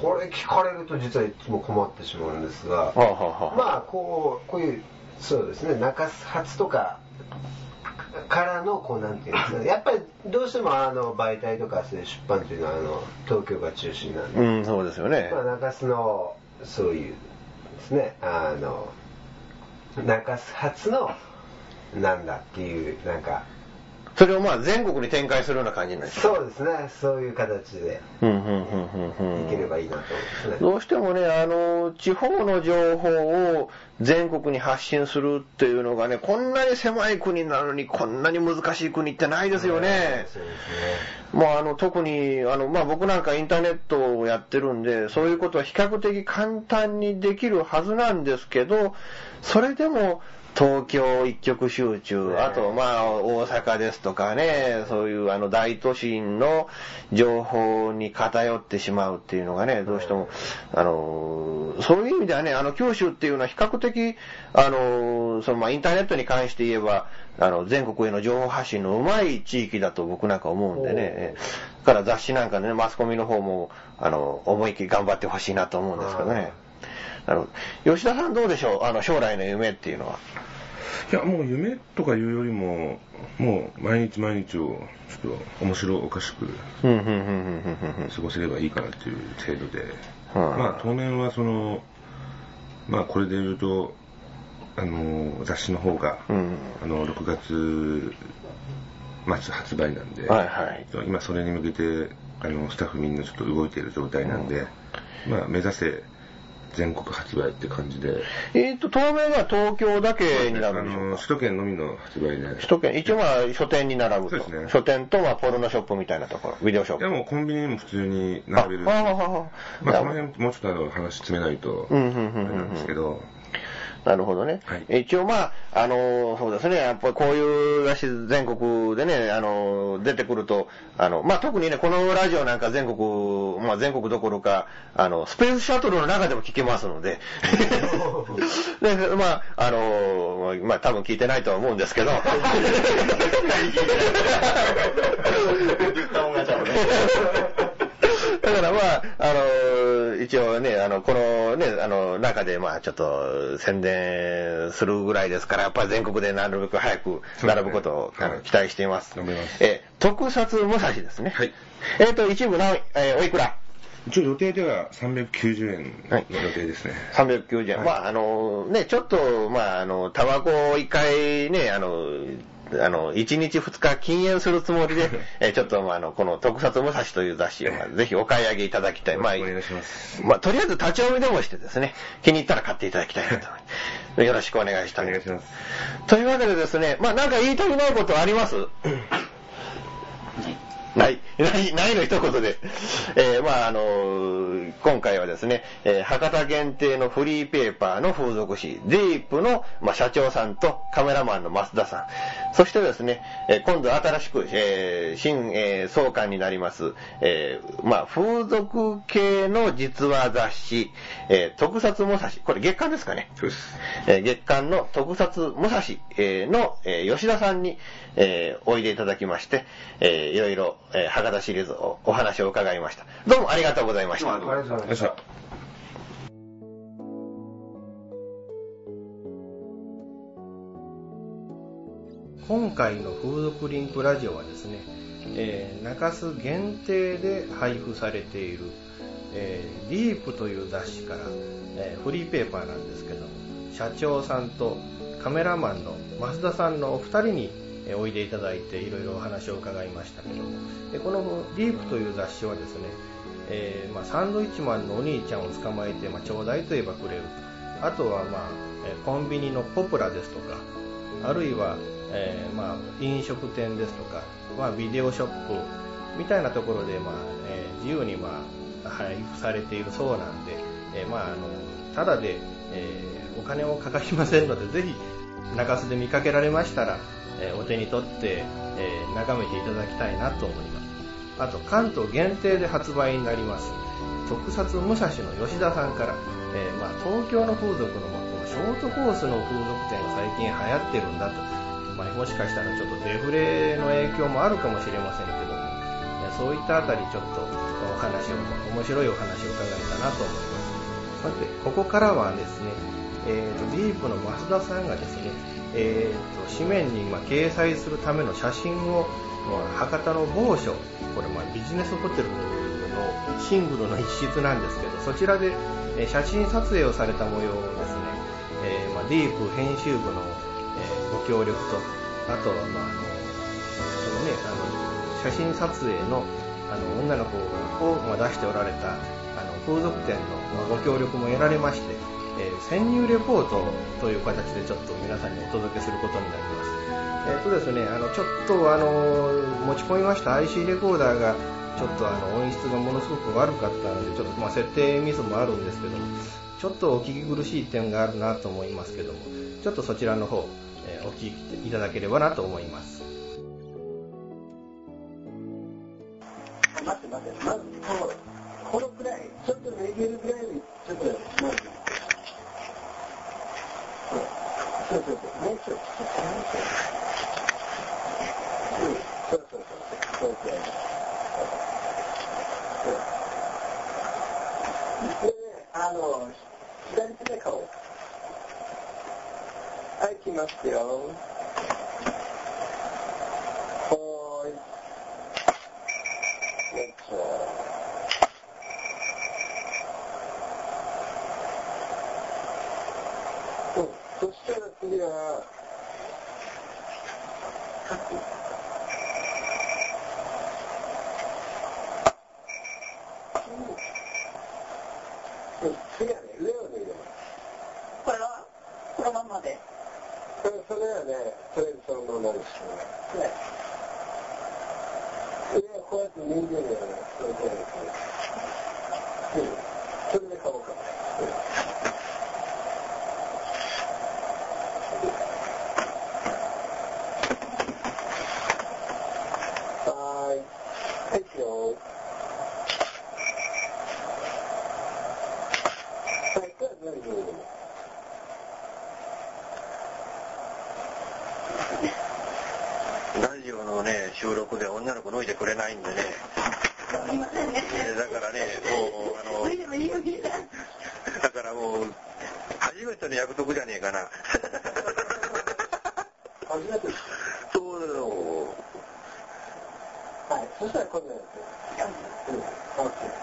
それ聞かれると実はいつも困ってしまうんですが、はあはあはあ。まあこうこういうそうですね中洲発とかからのこうなんていうんですかね。やっぱりどうしてもあの媒体とかそういう出版っていうのはあの東京が中心なんで、うん、そうですよね。まあ、中洲のそういうですねあの中洲発のなんだっていうなんか。それをまあ全国に展開するような感じなんですそうですね。そういう形で。うん、うん、うん、うん、うん。いければいいなと思いますね、どうしてもね、あの、地方の情報を全国に発信するっていうのがね、こんなに狭い国なのにこんなに難しい国ってないですよね。そうですね。もうあの、特に、あの、まあ、僕なんかインターネットをやってるんで、そういうことは比較的簡単にできるはずなんですけど、それでも、東京一極集中、あと、まあ、大阪ですとかね、そういうあの大都心の情報に偏ってしまうっていうのがね、どうしても、あの、そういう意味ではね、あの、九州っていうのは比較的、あの、その、まあ、インターネットに関して言えば、あの、全国への情報発信のうまい地域だと僕なんか思うんでね、だから雑誌なんかでね、マスコミの方も、あの、思いっきり頑張ってほしいなと思うんですけどね。なるほど。吉田さんどうでしょう？あの、将来の夢っていうのは。いや、もう夢とかいうよりも、もう毎日毎日をちょっと面白おかしくうん、うん、うん、うん、うん、過ごせればいいかなっていう程度で、はいまあ当面はその、まあこれで言うと、あの、雑誌の方が、うん。あの、6月末発売なんで、はいはい。今それに向けて、あの、スタッフみんなちょっと動いている状態なんで、まあ目指せ、全国発売って感じで。えっ、と、当面は東京だけになるんでしょうか？首都圏のみの発売で。首都圏、一応まあ書店に並ぶと。書店とまあポルノショップみたいなところ、ビデオショップ。いやもうコンビニにも普通に並べるし。あああまあその辺もうちょっとあの話詰めないと、あれなんですけど。なるほどね。一応まあ、あの、そうですね、やっぱりこういう雑誌全国でね、あの、出てくると、あの、まあ特にね、このラジオなんか全国、まあ全国どころか、あの、スペースシャトルの中でも聞けますので、で、まあ、あの、まあ多分聞いてないとは思うんですけど、だからまあ、あの、一応ね、あの、このね、あの、中でまあちょっと宣伝するぐらいですから、やっぱり全国でなるべく早く並ぶことを、あの期待しています。え、特撮武蔵ですね。はい。えっ、と、一部何、えーおいくら？一応予定では390円の予定ですね。390円。まあ、あの、ね、ちょっと、まあ、あの、タバコを一回ね、あの、あの、1日2日禁煙するつもりで、えーちょっと、まあ、あの、この特撮武蔵という雑誌を、まあぜひお買い上げいただきたい。まあ、お願いします。まあ、とりあえず立ち読みでもしてですね、気に入ったら買っていただきたいなと思います。よろしくお願いしたい。お願いします。というわけでですね、まあ、なんか言い足りないことあります？ない、ない、ないの一言で。えーまああの今回はですね、えー博多限定のフリーペーパーの風俗誌、ディープの、まあ、社長さんとカメラマンの増田さん、そしてですね、えー今度新しく、えー新、えー創刊になります、えーまあ、風俗系の実話雑誌、えー特撮武蔵、これ月刊ですかね。えー月刊の特撮武蔵、えーの、えー吉田さんに、えーおいでいただきまして、えーいろいろ、えー博多シリーズおお話を伺いました。どうもありがとうございました。ありがとうございました。今回の風俗リンクラジオはですね、えー中洲限定で配布されている、えーディープという雑誌から、えーフリーペーパーなんですけども社長さんとカメラマンの増田さんのお二人においでいただいていろいろお話を伺いましたけども。でこのディープという雑誌はですね、えーまあ、サンドイッチマンのお兄ちゃんを捕まえて、まあ、ちょうだいと言えばくれるあとは、まあコンビニのポプラですとかあるいは、えーまあ、飲食店ですとか、まあ、ビデオショップみたいなところで、まあえー自由に、まあ、配布されているそうなんで、えまあ、あのただで、えお金もかかりませんのでぜひ中洲で見かけられましたら、えお手に取って、え眺めていただきたいなと思います。あと関東限定で発売になります。特撮武蔵の吉田さんから、えまあ、東京の風俗の、このショートコースの風俗店が最近流行ってるんだと、まあ、もしかしたらちょっとデフレの影響もあるかもしれませんけども、そういったあたりちょっとお話を面白いお話を伺えたなと思います。さてここからはですね、えーとディープの増田さんがですね、えーと紙面に掲載するための写真を、博多の某所これまビジネスホテルのシングルの一室なんですけどそちらで写真撮影をされた模様をですね、えーまあ、ディープ編集部の、ご協力とあとは、まあ、そのねあの写真撮影のあの女の子を、出しておられたあの風俗店の、ご協力も得られまして、えー潜入レポートという形でちょっと皆さんにお届けすることになります。えっとですね、あのちょっとあの持ち込みました IC レコーダーがちょっとあの音質がものすごく悪かったのでちょっとまあ設定ミスもあるんですけどもちょっとお聞き苦しい点があるなと思いますけどもちょっとそちらの方、えーお聞きいただければなと思います待って待って、まずこう、このくらい、ちょっとめげるぐらいに、ちょっと、まず、あの、左手で顔。はい、来ますよ。はい、そしたらこんなやつ。うん、OK。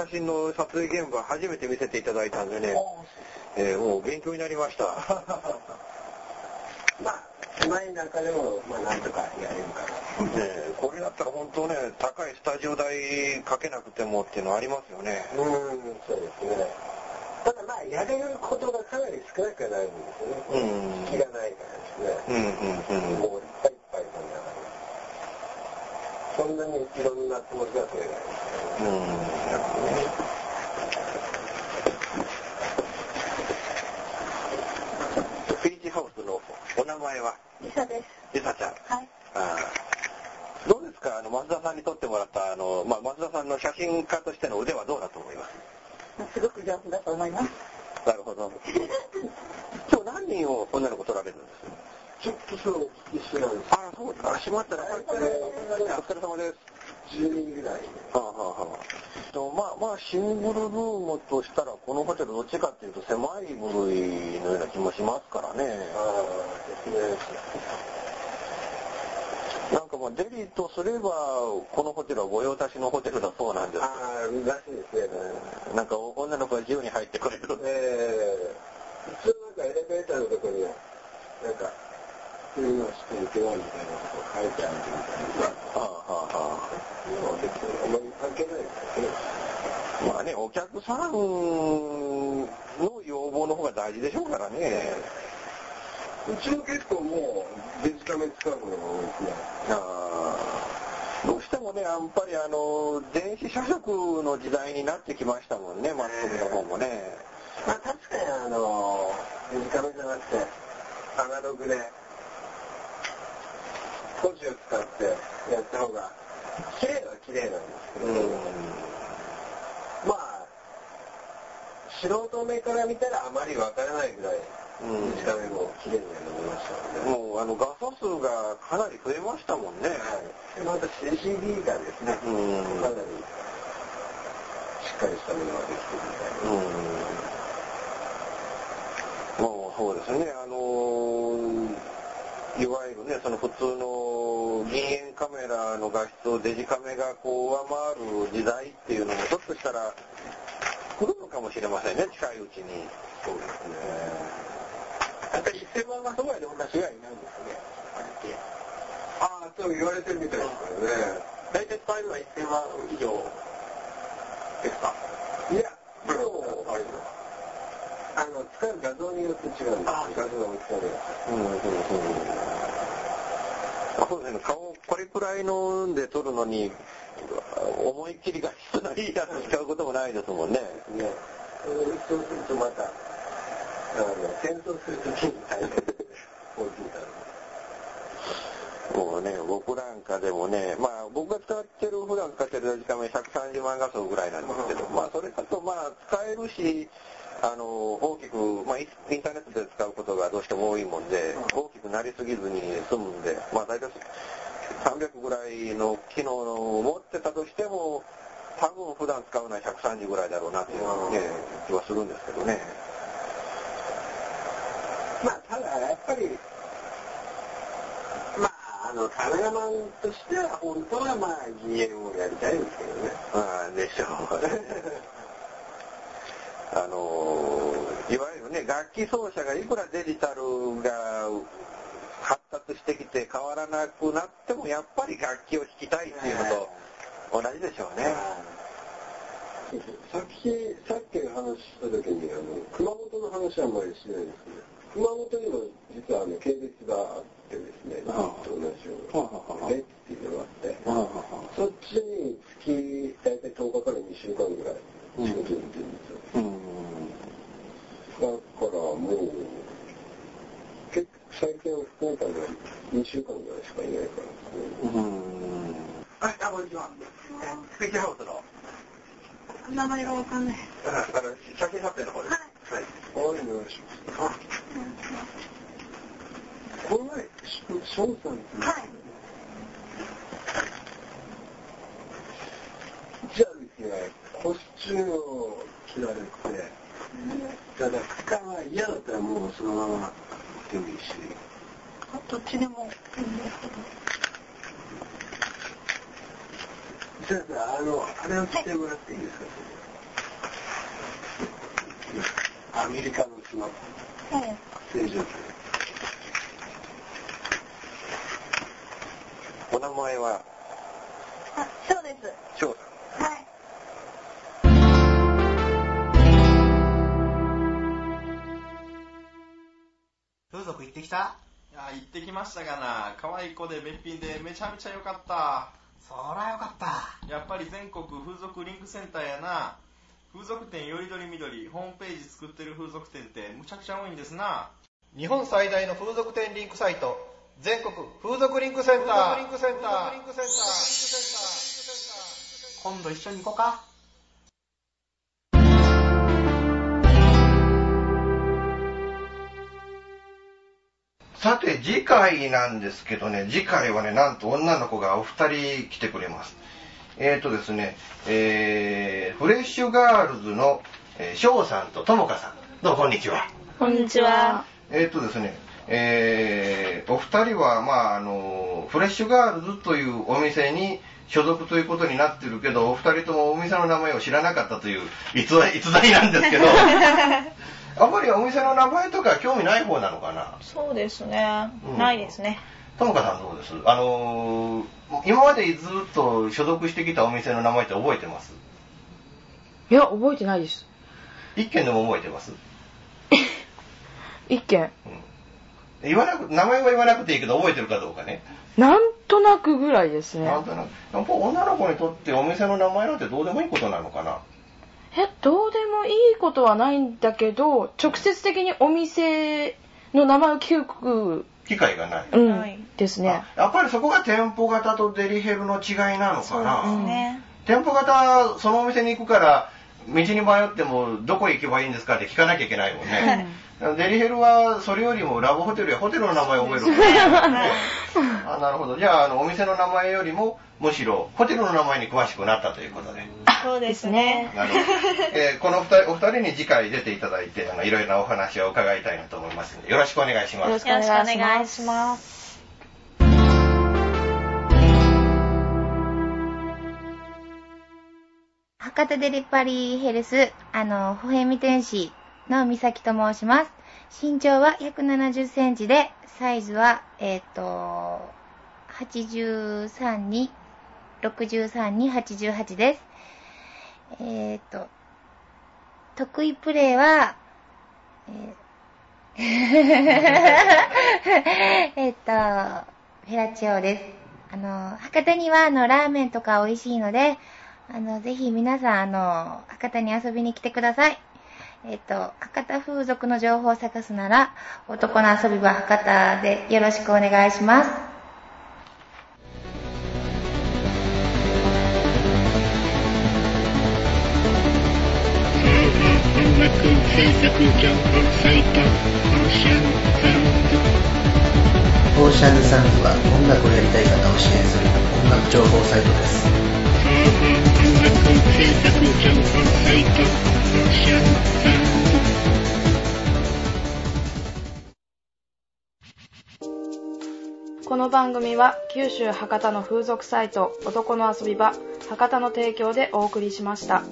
写真の撮影現場初めて見せていただいたんでね、えー、もう勉強になりました。まあ前なんかでも、まあ、なんとかやれるかな。ねこれだったら本当ね、高いスタジオ代かけなくてもっていうのありますよね。うん、そうですね。ただまあ、やれることがかなり少なくなるんですよね。うん。気がないからですね。うんうんうん。もういっぱいいっぱいそんなにいろんなつもりが取れない。うん、な。フィーチハウスのお名前は？リサです。リサちゃん。はい。あどうですか？あの、松田さんに撮ってもらった、あの、まあ、松田さんの写真家としての腕はどうだと思います？すごく上手だと思います。なるほど。今日何人を女の子撮られるんです？かちょっとそう、一緒なんです。あ、そうですか。しまったら、お疲れ様です。12人シングルルームとしたらこのホテルどっちかっていうと狭い部類のような気もしますからね。なんかまあデリとすればこのホテルは御用達のホテルだそうなんです。ああ、らしいですね。なんか女の子が自由に入ってくれる。ええ普通なんかエレベーターのとこには、なんか、そういうのしていけないみたいなこと書いてあるみたいな。はあはあはあ。まあ別にあんまり関係ないですよね。まあね、お客さんの要望の方が大事でしょうからね。うちも結構もうデジカメ使うのが多いですね。あーどうしてもね、やっぱりあの、電子社食の時代になってきましたもんね、マスコミの方もね。まあ確かにあの、デジカメじゃなくて、アナログで、文字を使ってやった方が、綺麗は綺麗なんですけど、まあ、素人目から見たらあまりわからないぐらい、うんデジカメも綺麗になりましたので、もうあの画素数がかなり増えましたもんね。でまた CD がですね、うんかなりしっかりしたものができてるみたいな。うん。もうそうですね、あのーいわゆるね、その普通の銀塩カメラの画質をデジカメがこう上回る時代っていうのもちょっとしたら来るのかもしれませんね、近いうちに。そうですね。やっぱり1000万がそばで同じぐらいになるんですね。ああ、そう言われてるみたいですからね。大体使えるのは1000万以上ですか？いや、でも、あれあの、使う画像によって違うんです画像の大きさで。うんうんうんあそうですね、顔これくらいのんで撮るのに、思いっきり画質のいいやつ使うこともないですもんね。ね。そうするとまた、あの、戦争するときに大変大きいから。もうね、僕なんかでもね、まあ僕が使ってる、普段使ってるデジカメ130万画素ぐらいなんですけど、まあそれだとまあ使えるし、あの、大きく、まあイインターネットで使うことがどうしても多いもんで、大きくなりすぎずに済むんで、まあ大体300ぐらいの機能を持ってたとしても、多分普段使うのは130ぐらいだろうなっていう、ね、気はするんですけどね。まあ、ただ、やっぱり、まあ、あの、カメラマンとしては、本当はまあ、銀塩をやりたいですけどね。ああ、でしょう。あのーいわゆるね、楽器奏者がいくらデジタルが発達してきて変わらなくなっても、やっぱり楽器を弾きたいっていうのと同じでしょうね。さっき、さっき話した時に、あの、熊本の話はあんまりしないですけど、熊本にも実はあの、系列があってですね、ずっと同じってきましたがな。可愛い子でべっぴんでめちゃめちゃ良かった。そら良かった。やっぱり全国風俗リンクセンターやな。風俗店よりどりみどり、ホームページ作ってる風俗店ってむちゃくちゃ多いんですな。日本最大の風俗店リンクサイト全国風俗リンクセンター。リンクセンター。リンクセンター。今度一緒に行こうか。さて、次回なんですけどね、次回はね、なんと女の子がお二人来てくれます。えーとですね、えー、フレッシュガールズの、えー、翔さんとともかさん。どうもこんにちは。こんにちは。えーとですね、えー、お二人は、まあ、あの、フレッシュガールズというお店に所属ということになってるけど、お二人ともお店の名前を知らなかったという逸話逸材なんですけど、あんまりお店の名前とか興味ない方なのかな？そうですね。うんないですね。ともかさんどうです？あのー今までずっと所属してきたお店の名前って覚えてます？いや、覚えてないです。一件でも覚えてます？一件。言わなく、名前は言わなくていいけど覚えてるかどうかね。なんとなくぐらいですね。なんとなく。やっぱ女の子にとってお店の名前なんてどうでもいいことなのかな？え、どうでもいいことはないんだけど、直接的にお店の名前を聞く、機会がない。うん、ですね。やっぱりそこが店舗型とデリヘルの違いなのかなね。店舗型、そのお店に行くから、道に迷ってもどこ行けばいいんですかって聞かなきゃいけないもんね。デリヘルはそれよりもラブホテルやホテルの名前を覚えるねあなるほど。じゃあ、あの、お店の名前よりも、むしろホテルの名前に詳しくなったということで。そうですね。なるほど。えーこの二人、お二人に次回出ていただいて、あの、いろいろなお話を伺いたいなと思いますので、よろしくお願いします。よろしくお願いします。博多デリパリーヘルス、あの、歩兵見天使の美咲と申します。身長は170センチで、サイズは、えっ、と、83に、63に88です。えっ、と、得意プレーは、えー えっと、フェラチオです。あの、博多には、あの、ラーメンとか美味しいので、あの、ぜひ皆さん、あの、博多に遊びに来てください。えっと、博多風俗の情報を探すなら、男の遊び場博多でよろしくお願いします。音楽制作情報サイトオーシャンサウンドオーシャンサウンズは音楽をやりたい方を支援する音楽情報サイトです。この番組は九州博多の風俗サイト男の遊び場博多の提供でお送りしました。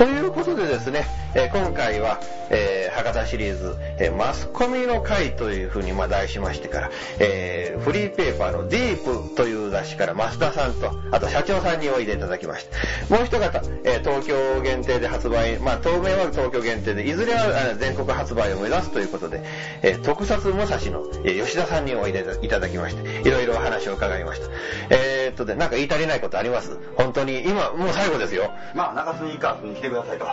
ということでですね、え今回は、えー博多シリーズ、えーマスコミの会というふうにま題しましてから、えーフリーペーパーのディープという雑誌から増田さんと、あと社長さんにおいでいただきました。もう一方、え東京限定で発売、まあ当面は東京限定で、いずれは全国発売を目指すということで、え特撮武蔵の、え吉田さんにおいでいただきまして、いろいろお話を伺いました。えっとで、なんか言い足りないことあります？本当に、今、もう最後ですよ。まあ、中洲にカープに来てくださいと。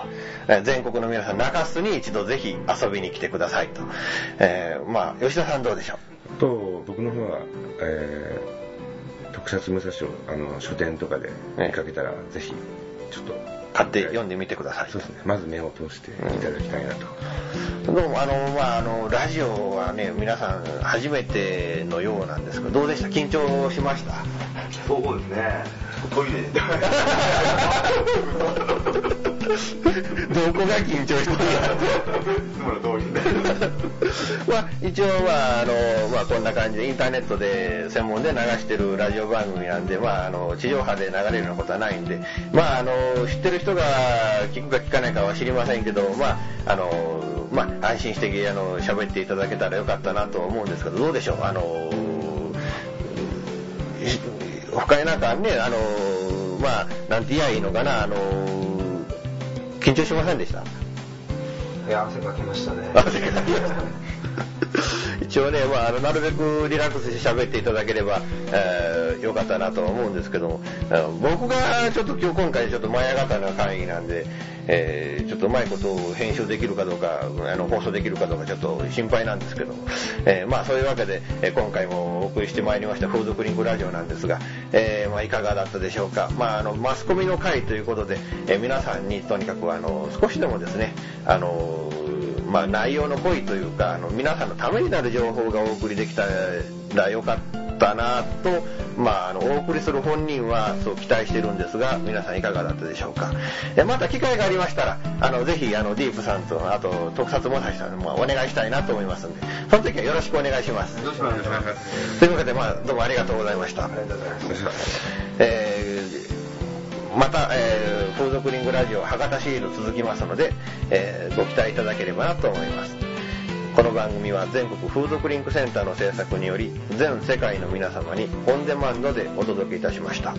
えー全国の皆さん、中洲に一度ぜひ遊びに来てくださいと。えーまあ、吉田さんどうでしょう？と僕の方は、えー特撮武蔵をあの書店とかで見かけたら、ぜひちょっと買って読んでみてください。そうですねまず目を通していただきたいなと、どうも、あの、まあ、あの、ラジオはね、皆さん初めてのようなんですけど、どうでした？緊張しました？そうですね。トイレで。どこが緊張した？んやいつもの通りで。まあ、一応、まあ、あの、まあ、こんな感じでインターネットで専門で流してるラジオ番組なんで、まあ、あの、地上波で流れるようなことはないんで、まあ、あの、知ってる人が聞くか聞かないかは知りませんけど、まあ、あの、まあ、安心して、あの、喋っていただけたらよかったなと思うんですけど、どうでしょう？あの、し他になんかね、あの、まあ、なんて言えばいいのかな、あの、緊張しませんでした？いや、汗かきましたね。汗かきました。一応ね、まあ、あのなるべくリラックスして喋っていただければ、えーよかったなとは思うんですけども、僕がちょっと今日今回ちょっと前上がったの会議なんで、えーちょっとうまいことを編集できるかどうか、あの、放送できるかどうかちょっと心配なんですけど、えーまあそういうわけで、えー今回もお送りしてまいりましたフードクリンクラジオなんですが、えーまあいかがだったでしょうか。まああの、マスコミの会ということで、えー皆さんにとにかくあの、少しでもですね、あの、まあ内容の濃いというか、あの、皆さんのためになる情報がお送りできたらよかったなと、まあ、あの、お送りする本人はそう期待してるんですが、皆さんいかがだったでしょうか。えまた機会がありましたら、あの、ぜひ、あの、ディープさんと、あと、特撮もさしさんもお願いしたいなと思いますんで、その時はよろしくお願いします。よろしくお願いします。というわけで、まあ、どうもありがとうございました。ありがとうございます。えーまた、えー、風俗リングラジオ博多シール続きますので、えーご期待いただければなと思います。この番組は全国風俗リンクセンターの制作により、全世界の皆様にオンデマンドでお届けいたしました。